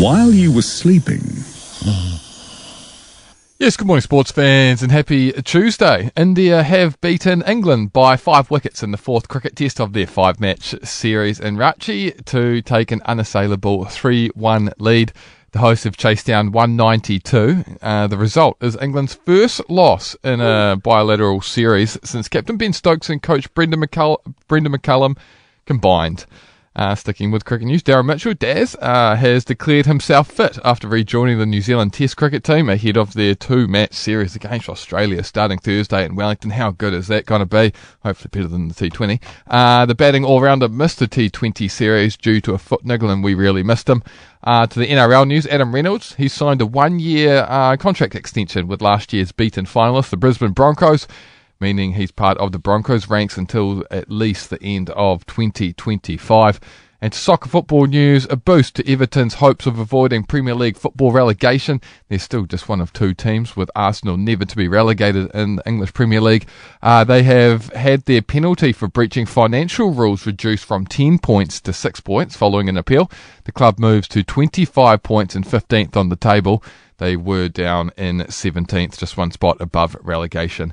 while you were sleeping. Yes, good morning, sports fans, and happy Tuesday. India have beaten England by five wickets in the fourth cricket test of their five match series in Ranchi to take an unassailable 3 1 lead. The hosts have chased down 192. Uh, the result is England's first loss in a bilateral series since captain Ben Stokes and coach Brendan, McCull- Brendan McCullum combined. Uh, sticking with cricket news, Darren Mitchell, Daz, uh, has declared himself fit after rejoining the New Zealand Test cricket team ahead of their two match series against Australia starting Thursday in Wellington. How good is that going to be? Hopefully better than the T20. Uh, the batting all rounder missed the T20 series due to a foot niggle, and we really missed him. Uh, to the NRL news, Adam Reynolds, he signed a one year uh, contract extension with last year's beaten finalists, the Brisbane Broncos meaning he's part of the Broncos ranks until at least the end of 2025. And soccer football news, a boost to Everton's hopes of avoiding Premier League football relegation. They're still just one of two teams, with Arsenal never to be relegated in the English Premier League. Uh, they have had their penalty for breaching financial rules reduced from 10 points to 6 points following an appeal. The club moves to 25 points and 15th on the table. They were down in 17th, just one spot above relegation.